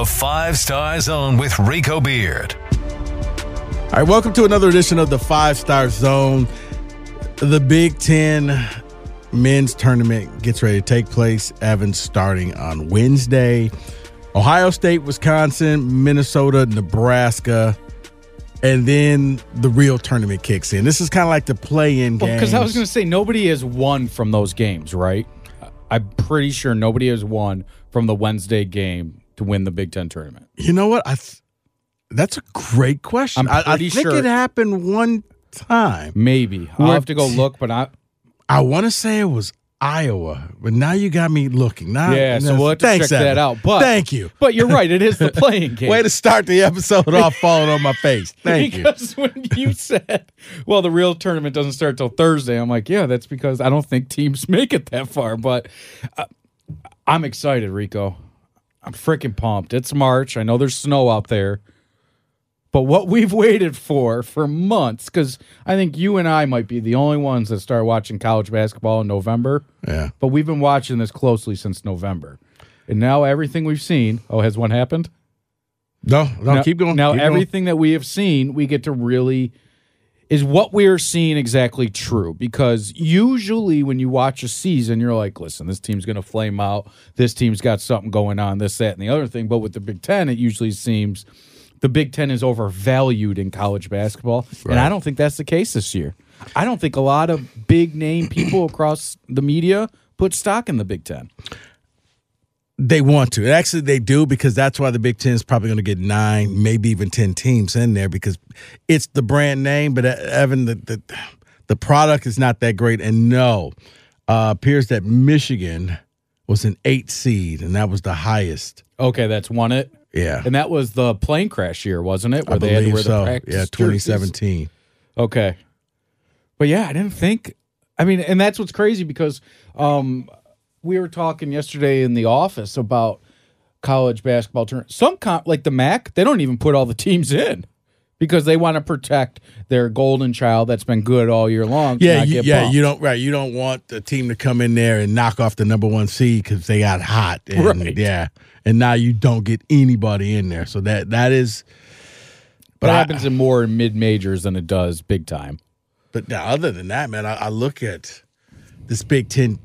The Five Star Zone with Rico Beard. All right, welcome to another edition of the Five Star Zone. The Big Ten men's tournament gets ready to take place. Evans starting on Wednesday. Ohio State, Wisconsin, Minnesota, Nebraska, and then the real tournament kicks in. This is kind of like the play-in game. Because I was going to say nobody has won from those games, right? I'm pretty sure nobody has won from the Wednesday game to win the Big Ten tournament. You know what? I th- that's a great question. I'm I, I think sure- it happened one time. Maybe I'll have to go look, but I I want to say it was Iowa, but now you got me looking. Now, yeah. So we'll have to thanks, check that out. But thank you. But you're right. It is the playing game. Way to start the episode off falling on my face. Thank you. because when you said, "Well, the real tournament doesn't start till Thursday," I'm like, "Yeah, that's because I don't think teams make it that far." But uh, I'm excited, Rico. I'm freaking pumped. It's March. I know there's snow out there, but what we've waited for for months, because I think you and I might be the only ones that start watching college basketball in November. Yeah. But we've been watching this closely since November, and now everything we've seen. Oh, has one happened? No, no, now, keep going. Now keep going. everything that we have seen, we get to really is what we are seeing exactly true. Because usually when you watch a season you're like listen this team's going to flame out. This team's got something going on this that and the other thing. But with the big 10 it usually seems the big 10 is overvalued in college basketball. And i don't think that's the case this year. I don't think a lot of big name people across the media put stock in the big 10 They want to. Actually, they do because that's why the Big Ten is probably going to get nine, maybe even ten teams in there because it's the brand name. But uh, Evan, the the, the product is not that great. And no, uh, appears that Michigan was an eight seed, and that was the highest. okay that's won it Yeah, and that was the plane crash year wasn't it I they had to believe the so. Yeah, jerseys? twenty seventeen. Okay. But yeah, I didn't think I mean, and that's what's crazy because um we were talking yesterday in the office about college basketball tournament. Some com- like the MAC, they don't even put all the teams in because they want to protect their golden child that's been good all year long. Yeah, you, get yeah, bumped. you don't right. You don't want the team to come in there and knock off the number one seed because they got hot. And, Right. Yeah, and now you don't get anybody in there. So that that is. But I- it happens in more mid majors than it does big time. But now, other than that, man, I, I look at this Big Ten.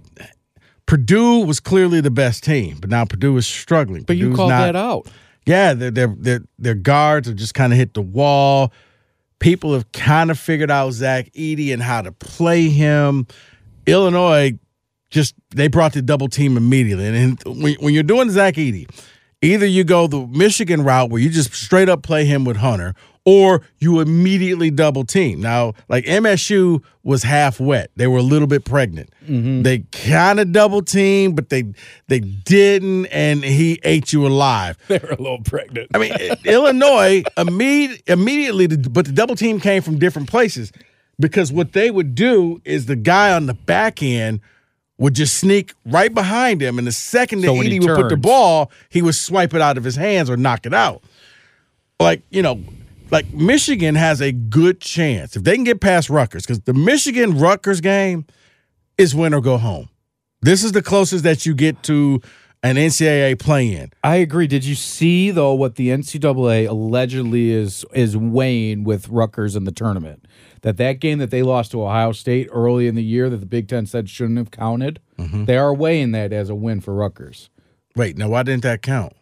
Purdue was clearly the best team, but now Purdue is struggling. But you Purdue's called not- that out. Yeah, their their their their guards have just kind of hit the wall. People have kind of figured out Zach Edey and how to play him. Illinois just they brought the double team immediately. And, and when, when you're doing Zach Edey, either you go the Michigan route where you just straight up play him with Hunter, or you immediately double team. Now, like MSU was half wet; they were a little bit pregnant. Mm-hmm. They kind of double team, but they they didn't, and he ate you alive. They were a little pregnant. I mean, Illinois imme- immediately, but the double team came from different places because what they would do is the guy on the back end would just sneak right behind him, and the second that So Edey would put the ball, he would swipe it out of his hands or knock it out. Like you know, like Michigan has a good chance if they can get past Rutgers because the Michigan Rutgers game is win or go home. This is the closest that you get to an NCAA play-in. I agree. Did you see though what the NCAA allegedly is is weighing with Rutgers in the tournament? That that game that they lost to Ohio State early in the year that the Big Ten said shouldn't have counted, mm-hmm. they are weighing that as a win for Rutgers. Wait, now why didn't that count?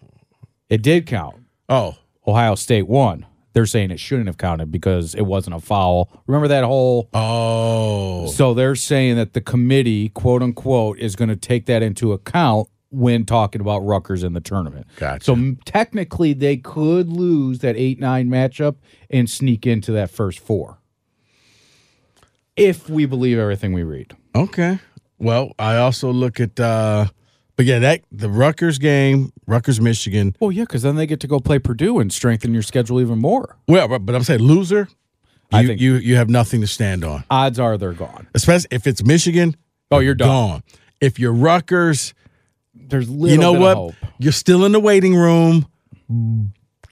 It did count. Oh, Ohio State won. They're saying it shouldn't have counted because it wasn't a foul. Remember that whole oh, So they're saying that the committee, quote unquote, is going to take that into account when talking about Rutgers in the tournament. Gotcha. So m- technically, they could lose that 8 9 matchup and sneak into that first four. If we believe everything we read. okay. Well, I also look at, uh but yeah, that the Rutgers game, Rutgers, Michigan. Well, yeah, because then they get to go play Purdue and strengthen your schedule even more. Well, but, but I'm saying loser. You, I think- you you have nothing to stand on, Odds are they're gone. especially if it's Michigan. Oh, you're done. gone. If you're Rutgers, There's little you know what? You're still in the waiting room.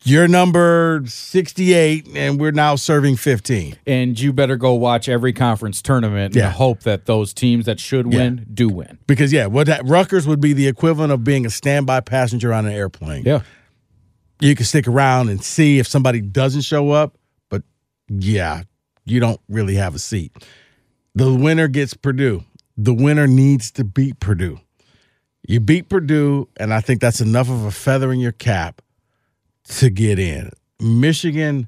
You're number 68, and we're now serving 15. And you better go watch every conference tournament Yeah. and hope that those teams that should Yeah. win do win. Because yeah, what that Rutgers would be the equivalent of being a standby passenger on an airplane. Yeah. you can stick around and see if somebody doesn't show up. But yeah, you don't really have a seat. The winner gets Purdue. The winner needs to beat Purdue. You beat Purdue, and I think that's enough of a feather in your cap to get in. Michigan,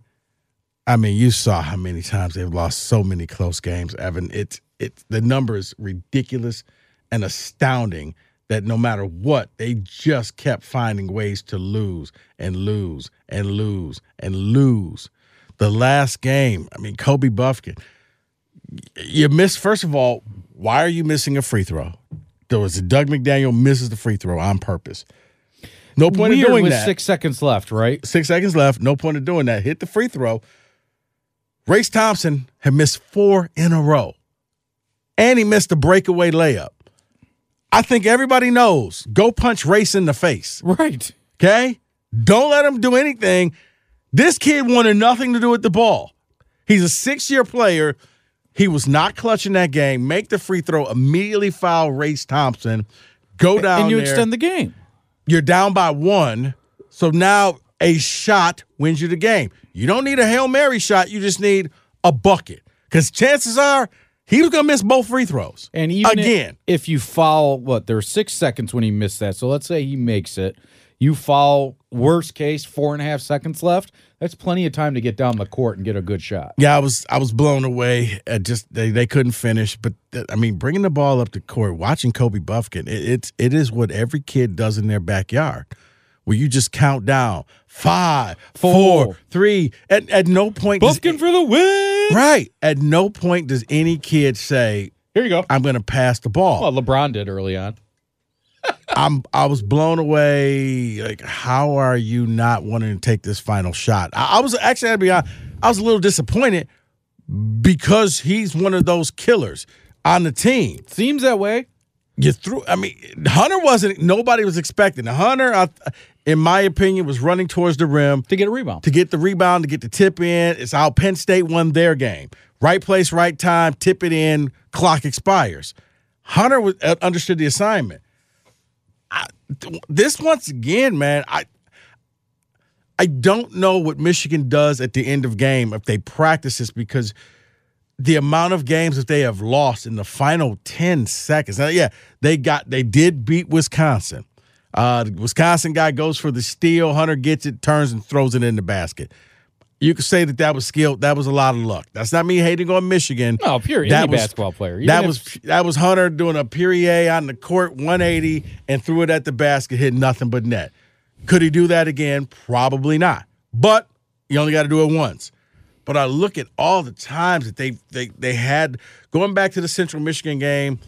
I mean, you saw how many times they've lost so many close games, Evan. It's it's the number is ridiculous and astounding that no matter what, they just kept finding ways to lose and lose and lose and lose. The last game, I mean, Kobe Bufkin, you missed, first of all, why are you missing a free throw? There was Dug McDaniel misses the free throw on purpose. No point Weird in doing with that. six seconds left, right? Six seconds left. No point in doing that. Hit the free throw. Race Thompson had missed four in a row, and he missed a breakaway layup. I think everybody knows. Go punch Race in the face. Right. Okay? Don't let him do anything. This kid wanted nothing to do with the ball. He's a six year player. He was not clutching that game. Make the free throw, immediately foul Race Thompson. Go down and you there. extend the game. You're down by one. So now a shot wins you the game. You don't need a Hail Mary shot. You just need a bucket. Because chances are he was going to miss both free throws. And even if- again, if, you foul, what there were six seconds when he missed that. So let's say he makes it. You foul, worst case, four and a half seconds left. That's plenty of time to get down the court and get a good shot. Yeah, I was I was blown away. At just they, they couldn't finish, but th- I mean, bringing the ball up the court, watching Kobe Bufkin, it, it's it is what every kid does in their backyard, where you just count down five, four, Four. three. At at no point does- Bufkin for the win. right. At no point does any kid say, Here you go. "I'm going to pass the ball." Well, LeBron did early on. I'm I was blown away. Like, how are you not wanting to take this final shot? I, I was actually, to be honest, I was a little disappointed because he's one of those killers on the team. Seems that way. You threw. I mean, Hunter wasn't. Nobody was expecting. Hunter, I, in my opinion, was running towards the rim To get a rebound. to get the rebound, to get the tip in. It's how Penn State won their game. Right place, right time, tip it in, clock expires. Hunter was, uh, understood the assignment. This once again, man, I I don't know what Michigan does at the end of game if they practice this because the amount of games that they have lost in the final 10 seconds. Now, yeah, they got they did beat Wisconsin. Uh, Wisconsin guy goes for the steal. Hunter gets it, turns and throws it in the basket. You could say that that was skill. That was a lot of luck. That's not me hating on Michigan. No, pure That any was- basketball player. Even That if- was that was Hunter doing a Perrier on the court 180 and threw it at the basket, hit nothing but net. Could he do that again? Probably not. But you only got to do it once. But I look at all the times that they they they had going back to the Central Michigan game,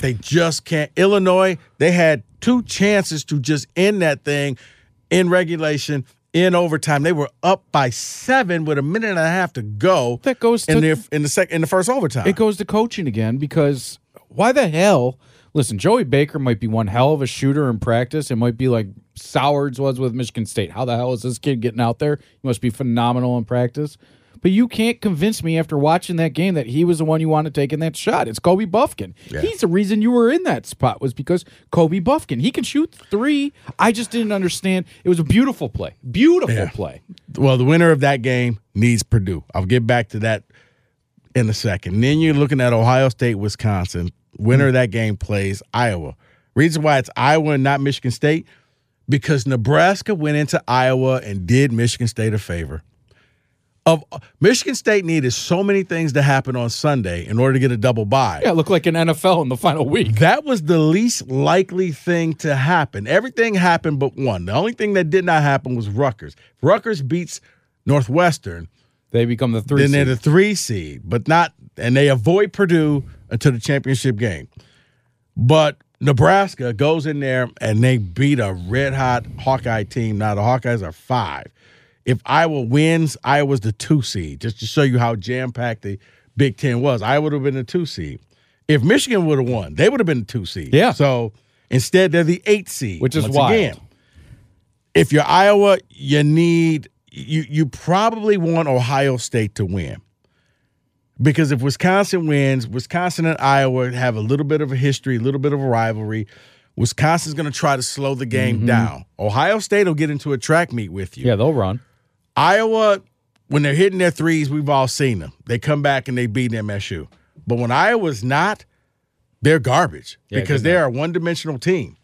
they just can't. Illinois, they had two chances to just end that thing in regulation, in overtime. They were up by seven with a minute and a half to go. That goes in to- the in the sec in the first overtime. It goes to coaching again because why the hell? Listen, Joey Baker might be one hell of a shooter in practice. It might be like Sowards was with Michigan State. How the hell is this kid getting out there? He must be phenomenal in practice. But you can't convince me after watching that game that he was the one you want to take in that shot. It's Kobe Bufkin. He's the reason you were in that spot was because Kobe Bufkin. He can shoot three. I just didn't understand. It was a beautiful play. Beautiful Yeah. play. well, the winner of that game needs Purdue. I'll get back to that in a second. then you're looking at Ohio State, Wisconsin. Winner of that game plays Iowa. Reason why it's Iowa and not Michigan State because Nebraska went into Iowa and did Michigan State a favor. Of Michigan State needed so many things to happen on Sunday in order to get a double bye. Yeah, it looked like an NFL in the final week. That was the least likely thing to happen. Everything happened but one. The only thing that did not happen was Rutgers. Rutgers beats Northwestern. They become the three. Then they're seed. the three seed, but not, and they avoid Purdue until the championship game. But Nebraska goes in there and they beat a red hot Hawkeye team. Now the Hawkeyes are five. If Iowa wins, Iowa's the two seed, just to show you how jam packed the Big Ten was. Iowa would have been the two seed. If Michigan would have won, they would have been the two seed. Yeah. So instead, they're the eight seed, Which is Once wild. Again, if you're Iowa, you need you you probably want Ohio State to win. Because if Wisconsin wins, Wisconsin and Iowa have a little bit of a history, a little bit of a rivalry. Wisconsin's going to try to slow the game mm-hmm. down. Ohio State will get into a track meet with you. Yeah, they'll run. Iowa, when they're hitting their threes, we've all seen them. They come back and they beat MSU. But when Iowa's not, they're garbage Yeah, because they're a one dimensional team.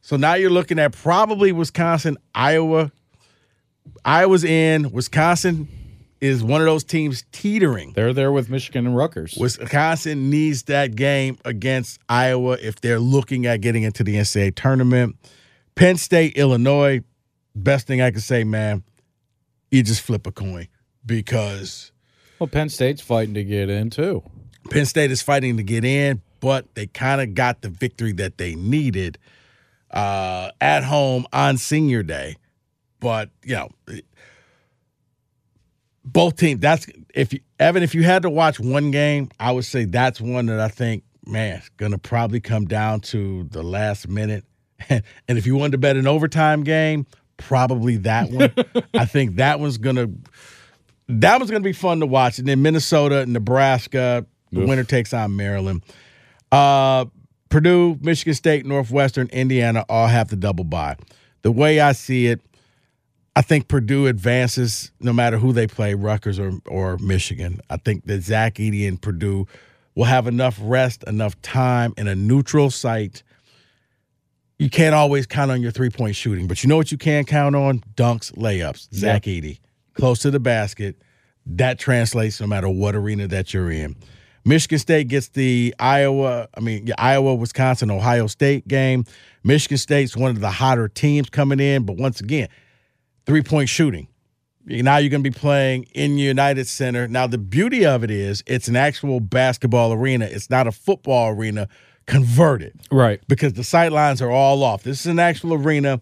So now you're looking at probably Wisconsin, Iowa. Iowa's in. Wisconsin is one of those teams teetering. They're there with Michigan and Rutgers. Wisconsin needs that game against Iowa if they're looking at getting into the NCAA tournament. Penn State, Illinois, best thing I can say, man, you just flip a coin because Well, Penn State's fighting to get in too. Penn State is fighting to get in, but they kind of got the victory that they needed uh, at home on senior day. But, you know, both teams, that's if you, Evan, if you had to watch one game, I would say that's one that I think, man, it's to probably come down to the last minute. and if you wanted to bet an overtime game, probably that one. I think that one's going to that one's to be fun to watch. And then Minnesota, Nebraska, the Oof. winner takes on Maryland. Uh, Purdue, Michigan State, Northwestern, Indiana all have to double bye. The way I see it, I think Purdue advances no matter who they play, Rutgers or or Michigan. I think that Zach Edey and Purdue will have enough rest, enough time in a neutral site. You can't always count on your three point shooting, but you know what you can count on? Dunks, layups. Zach Edey, close to the basket. That translates no matter what arena that you're in. Michigan State gets the Iowa, I mean, yeah, Iowa, Wisconsin, Ohio State game. Michigan State's one of the hotter teams coming in, but once again, three point shooting. Now you're going to be playing in United Center. Now, the beauty of it is it's an actual basketball arena, it's not a football arena converted Right. because the sight lines are all off. This is an actual arena.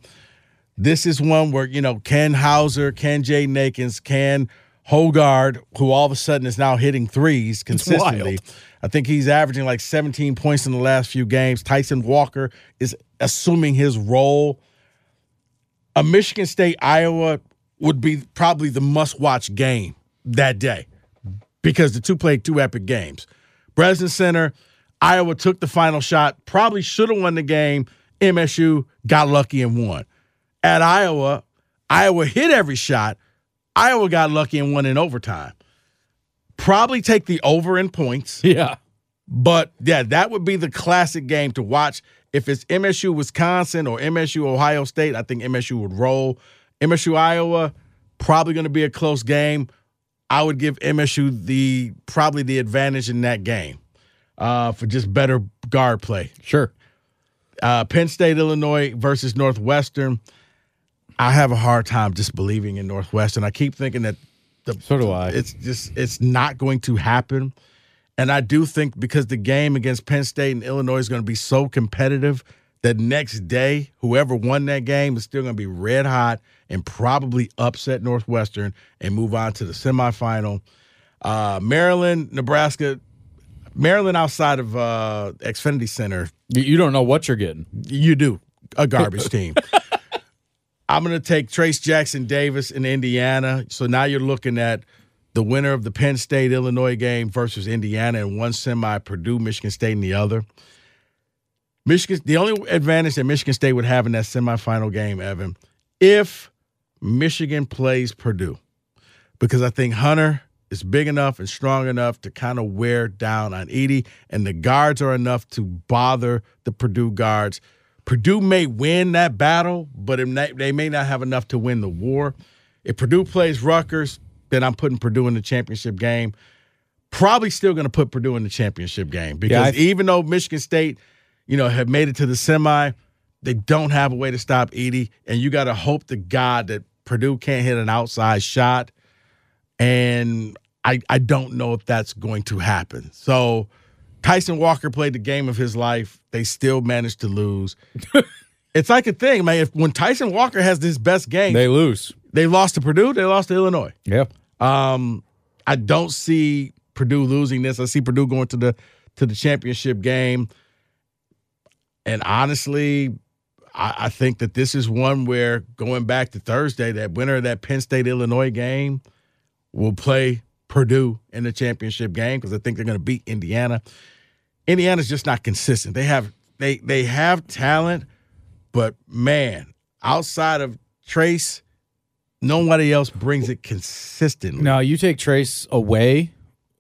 This is one where, you know, Ken Hauser, Ken Jaden Akins, Ken Hoggard, who all of a sudden is now hitting threes consistently. I think he's averaging like 17 points in the last few games. Tyson Walker is assuming his role. A Michigan State Iowa would be probably the must watch game that day because the two played two epic games. Breslin Center, Iowa took the final shot, probably should have won the game. MSU got lucky and won. At Iowa, Iowa hit every shot. Iowa got lucky and won in overtime. Probably take the over in points. Yeah. But yeah, that would be the classic game to watch. If it's MSU Wisconsin or MSU Ohio State, I think MSU would roll. MSU Iowa, probably going to be a close game. I would give MSU the probably the advantage in that game uh, for just better guard play. Sure. Uh, Penn State, Illinois versus Northwestern. I have a hard time just believing in Northwestern. I keep thinking that the So do I. it's just it's not going to happen. And I do think because the game against Penn State and Illinois is going to be so competitive that next day, whoever won that game is still going to be red hot and probably upset Northwestern and move on to the semifinal. Uh, Maryland, Nebraska, Maryland outside of uh, Xfinity Center, You, don't know what you're getting. you do a garbage team. I'm going to take Trace Jackson Davis in Indiana. So now you're looking at the winner of the Penn State Illinois game versus Indiana in one semi, Purdue, Michigan State in the other. Michigan, the only advantage that Michigan State would have in that semifinal game, Evan, if Michigan plays Purdue, because I think Hunter is big enough and strong enough to kind of wear down on Edey, and the guards are enough to bother the Purdue guards. Purdue may win that battle, but it may- they may not have enough to win the war. If Purdue plays Rutgers, then I'm putting Purdue in the championship game. Probably still going to put Purdue in the championship game because I- even though Michigan State, you know, have made it to the semi, they don't have a way to stop Edey, and you got to hope to God that Purdue can't hit an outside shot. And I I don't know if that's going to happen. So Tyson Walker played the game of his life. They still managed to lose. it's like a thing, man. If when Tyson Walker has this best game, They lose. they lost to Purdue, they lost to Illinois. Yeah. Um, I don't see Purdue losing this. I see Purdue going to the to the championship game. And honestly, I, I think that this is one where going back to Thursday, that winner of that Penn State Illinois game will play Purdue in the championship game because I think they're going to beat Indiana. Indiana's just not consistent. They have they they have talent, but man, outside of Trace, nobody else brings it consistently. Now you take Trace away,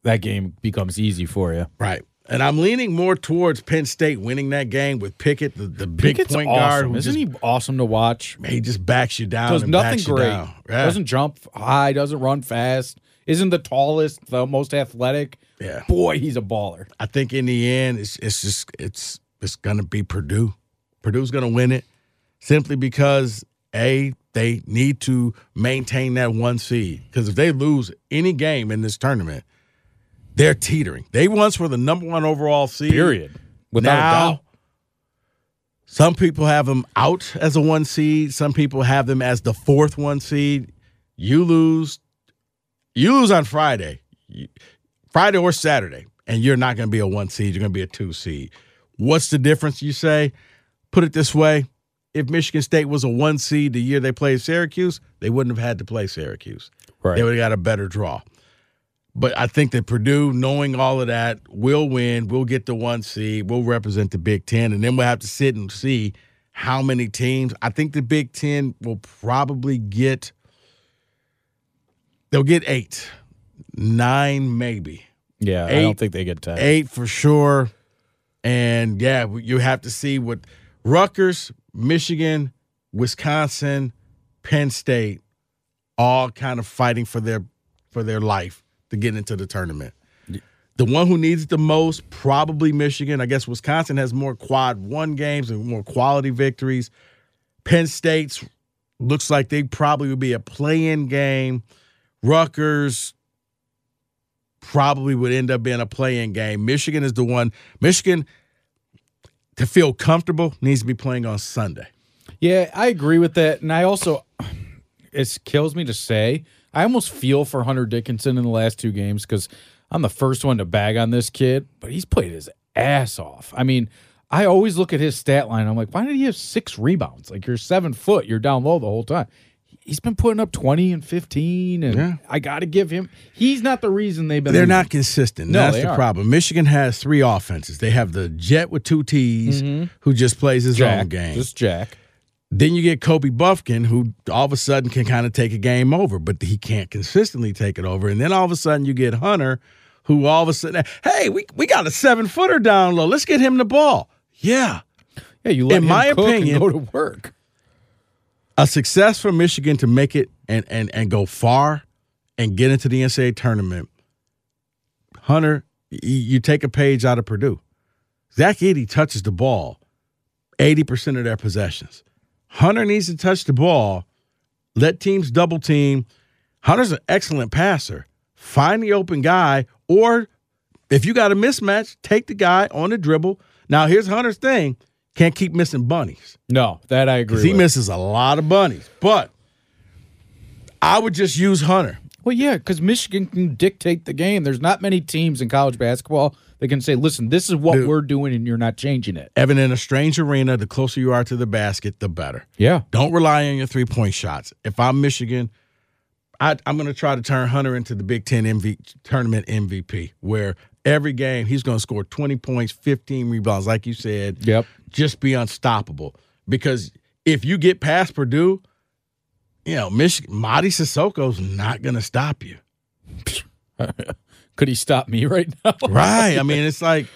that game becomes easy for you. Right. And I'm leaning more towards Penn State winning that game with Pickett, the, the big Pickett's point guard. awesome. Isn't just, he awesome to watch? he just backs you down. Does and nothing great. Yeah. Doesn't jump high. Doesn't run fast. Isn't the tallest, the most athletic. Yeah. Boy, he's a baller. I think in the end, it's it's just it's it's gonna be Purdue. Purdue's gonna win it simply because a they need to maintain that one seed. Because if they lose any game in this tournament, they're teetering. They once were the number one overall seed. Period. Without a now, doubt. some people have them out as a one seed. Some people have them as the fourth one seed. You lose, you lose on Friday, Friday or Saturday, and you're not going to be a one seed. You're going to be a two seed. What's the difference? You say. Put it this way: If Michigan State was a one seed the year they played Syracuse, they wouldn't have had to play Syracuse. Right. They would have got a better draw. But I think that Purdue, knowing all of that, will win. We'll get the one seed. We'll represent the Big Ten, and then we'll have to sit and see how many teams. I think the Big Ten will probably get. They'll get eight, nine maybe, yeah, I don't think they get ten. eight for sure. And yeah, you have to see what Rutgers, Michigan, Wisconsin, Penn State, all kind of fighting for their for their life to get into the tournament. The one who needs it the most, probably Michigan. I guess Wisconsin has more quad one games and more quality victories. Penn State's looks like they probably would be a play-in game. Rutgers probably would end up being a play-in game. Michigan is the one. Michigan to feel comfortable needs to be playing on Sunday. Yeah, I agree with that, and I also it kills me to say I almost feel for Hunter Dickinson in the last two games because I'm the first one to bag on this kid, but he's played his ass off. I mean, I always look at his stat line. I'm like, why did he have six rebounds? Like you're seven foot, you're down low the whole time. He's been putting up 20 and 15, and Yeah. I got to give him. He's not the reason they've been. They're losing. not consistent. No, That's they the aren't. problem. Michigan has three offenses. They have the Jett with two T's, mm-hmm. who just plays his Jack, own game. Just Jack. Then you get Kobe Bufkin, who all of a sudden can kind of take a game over, but he can't consistently take it over. And then all of a sudden you get Hunter, who all of a sudden, hey, we, we got a seven footer down low. Let's get him the ball. Yeah. Yeah, you let In him my cook and opinion- go to work. A success for Michigan to make it and, and, and go far and get into the NCAA tournament. Hunter, you take a page out of Purdue. Zach Edey touches the ball 80% of their possessions. Hunter needs to touch the ball, let teams double team. Hunter's an excellent passer. Find the open guy, or if you got a mismatch, take the guy on the dribble. Now, here's Hunter's thing can't keep missing bunnies. No, that I agree. He with. misses a lot of bunnies. But I would just use Hunter. Well, yeah, because Michigan can dictate the game. There's not many teams in college basketball that can say, "Listen, this is what Dude. we're doing, and you're not changing it." Evan, in a strange arena, the closer you are to the basket, the better. Yeah, Don't rely on your three point shots. If I'm Michigan, I, I'm going to try to turn Hunter into the Big Ten MV, tournament MVP, where every game he's going to score 20 points, 15 rebounds, like you said. Yep. Just be unstoppable. Because if you get past Purdue, you know, Michigan, Mady Sissoko's not going to stop you. could he stop me right now? Right. I mean, it's like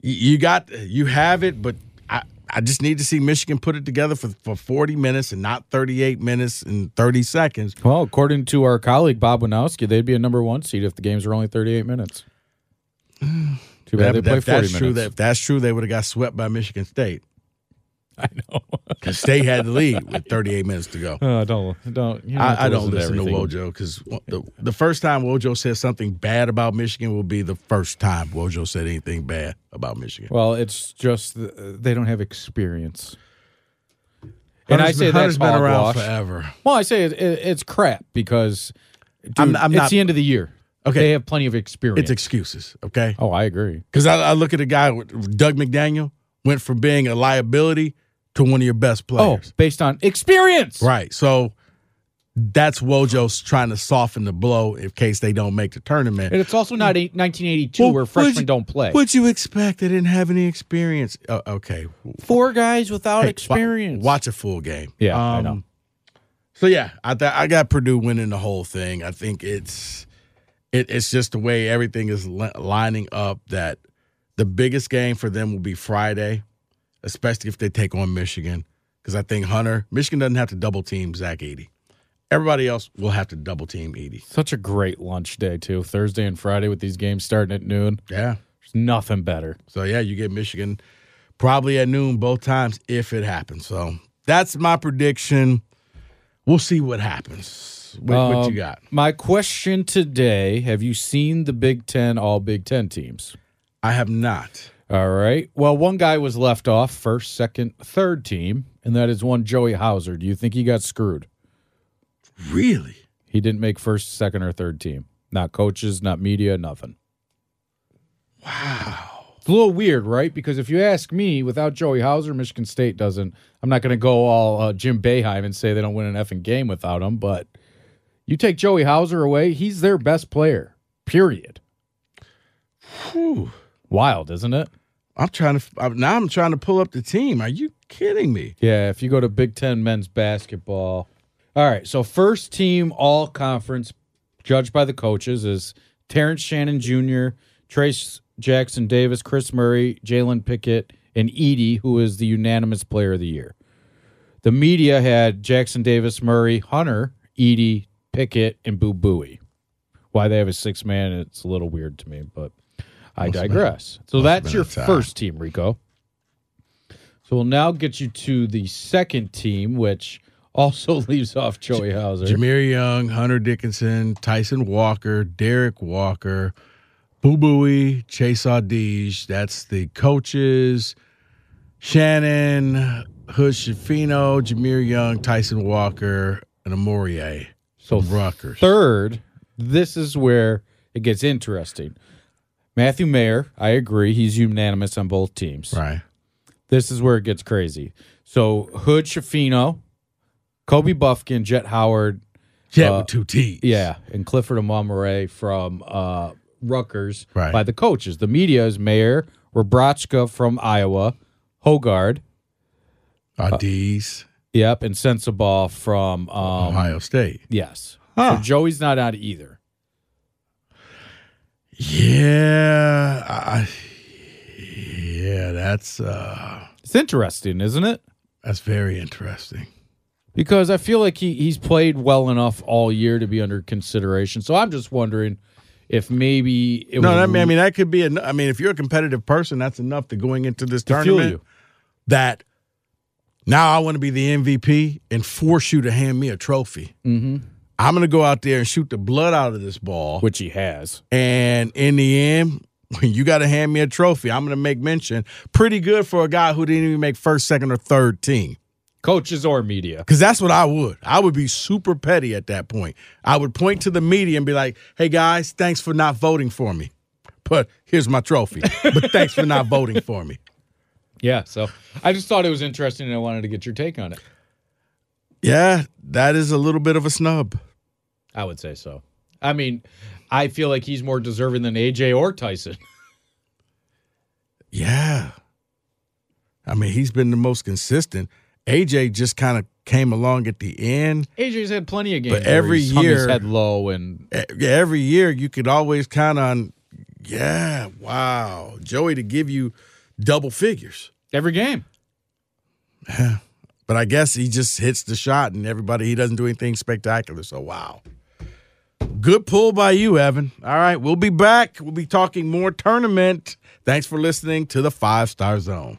you got you have it, but I, I just need to see Michigan put it together for, for 40 minutes and not 38 minutes and 30 seconds. Well, according to our colleague Bob Wojnowski, they'd be a number one seed if the games were only 38 minutes. Too bad That- they play that- 40 that's true. That if that's true, they would have got swept by Michigan State. I know. Because State had the lead with 38 minutes to go. Uh, don't don't. I, I don't listen to everything. Wojo because the, the first time Wojo says something bad about Michigan will be the first time Wojo said anything bad about Michigan. Well, it's just th- they don't have experience. And I say been, that's been around forever. Well, I say it, it, it's crap because dude, I'm- I'm it's not- the end of the year. Okay. they have plenty of experience. It's excuses, okay? oh, I agree. Because I, I look at a guy, Dug McDaniel, went from being a liability to one of your best players. Oh, based on experience. Right. So that's Wojo's trying to soften the blow in case they don't make the tournament. And it's also not eight, 1982 Well, where freshmen you- don't play. What'd you expect? They didn't have any experience. Oh, okay, Four guys without Hey, experience. watch a full game. Yeah, I know. Um, So yeah, I th- I got Purdue winning the whole thing. I think it's it, it's just the way everything is li- lining up that the biggest game for them will be Friday, especially if they take on Michigan. Because I think Hunter Michigan doesn't have to double team Zach Edey. Everybody else will have to double team Edey. Such a great lunch day too. Thursday and Friday with these games starting at noon. Yeah. There's nothing better. So yeah, you get Michigan probably at noon both times if it happens. So that's my prediction. We'll see what happens. What, what Um, you got? My question today: Have you seen the Big Ten, all Big Ten teams? I have not. All right. Well, one guy was left off first, second, third team, and that is one Joey Hauser. Do you think he got screwed? Really? He didn't make first, second, or third team. Not coaches, not media, nothing. Wow. It's a little weird, right? Because if you ask me, without Joey Hauser, Michigan State doesn't. I'm not going to go all uh, Jim Boeheim and say they don't win an effing game without him, but you take Joey Hauser away, he's their best player. Period. Whew. Wild, isn't it? I'm trying to I'm, now. I'm trying to pull up the team. Are you kidding me? Yeah, if you go to Big Ten men's basketball. All right, so first team all conference, judged by the coaches, is Terrence Shannon Jr., Trace Jackson Davis, Kris Murray, Jalen Pickett, and Edey, who is the unanimous player of the year. The media had Jackson Davis, Murray, Hunter, Edey, Pickett, and Boo Buie. Why they have a six man, it's a little weird to me, but I Must have been- digress. So have your first team, Rico. So we'll now get you to the second team, which also leaves off Joey Hauser. Jahmir Young, Hunter Dickinson, Tyson Walker, Derrick Walker, Boo Buie, Chase Audige. That's the coaches. Shannon, Hood Shafino, Jahmir Young, Tyson Walker, and Amorie So Rutgers. Third, this is where it gets interesting. Matthew Mayer, I agree. He's unanimous on both teams. Right. This is where it gets crazy. So Hood-Schifino, Kobe Bufkin, Jett Howard, Jett Uh, with two T's. yeah, and Clifford Omoruyi from uh, Rutgers Right. by the coaches. The media is Mayer, Rebraca from Iowa, Hoggard, Audige, yep, and Sensabaugh from um, Ohio State. Yes. Huh. So Joey's not out either. Yeah. I, yeah, that's uh It's interesting, isn't it? that's very interesting. Because I feel like he, he's played well enough all year to be under consideration. So I'm just wondering if maybe it No, I mean, I mean that could be. En- I mean, if you're a competitive person, that's enough to going into this to tournament. That now I want to be the MVP and force you to hand me a trophy. Mm-hmm. I'm going to go out there and shoot the blood out of this ball, Which he has. and in the end, you got to hand me a trophy, I'm going to make mention. Pretty good for a guy who didn't even make first, second, or third team. Coaches or media. Because that's what I would. I would be super petty at that point. I would point to the media and be like, hey guys, thanks for not voting for me. But here's my trophy. but thanks for not voting for me. Yeah. So I just thought it was interesting and I wanted to get your take on it. Yeah, that is a little bit of a snub. I would say so. I mean, I feel like he's more deserving than AJ or Tyson. Yeah. I mean, he's been the most consistent. AJ just kind of came along at the end. AJ's had plenty of games. But every he's hung his year- head low and Every year, you could always count on, yeah, wow, Joey to give you double figures. every game. Yeah, But I guess he just hits the shot and everybody, he doesn't do anything spectacular. So, wow. Good pull by you, Evan. All right, we'll be back. We'll be talking more tournament. Thanks for listening to the Five Star Zone.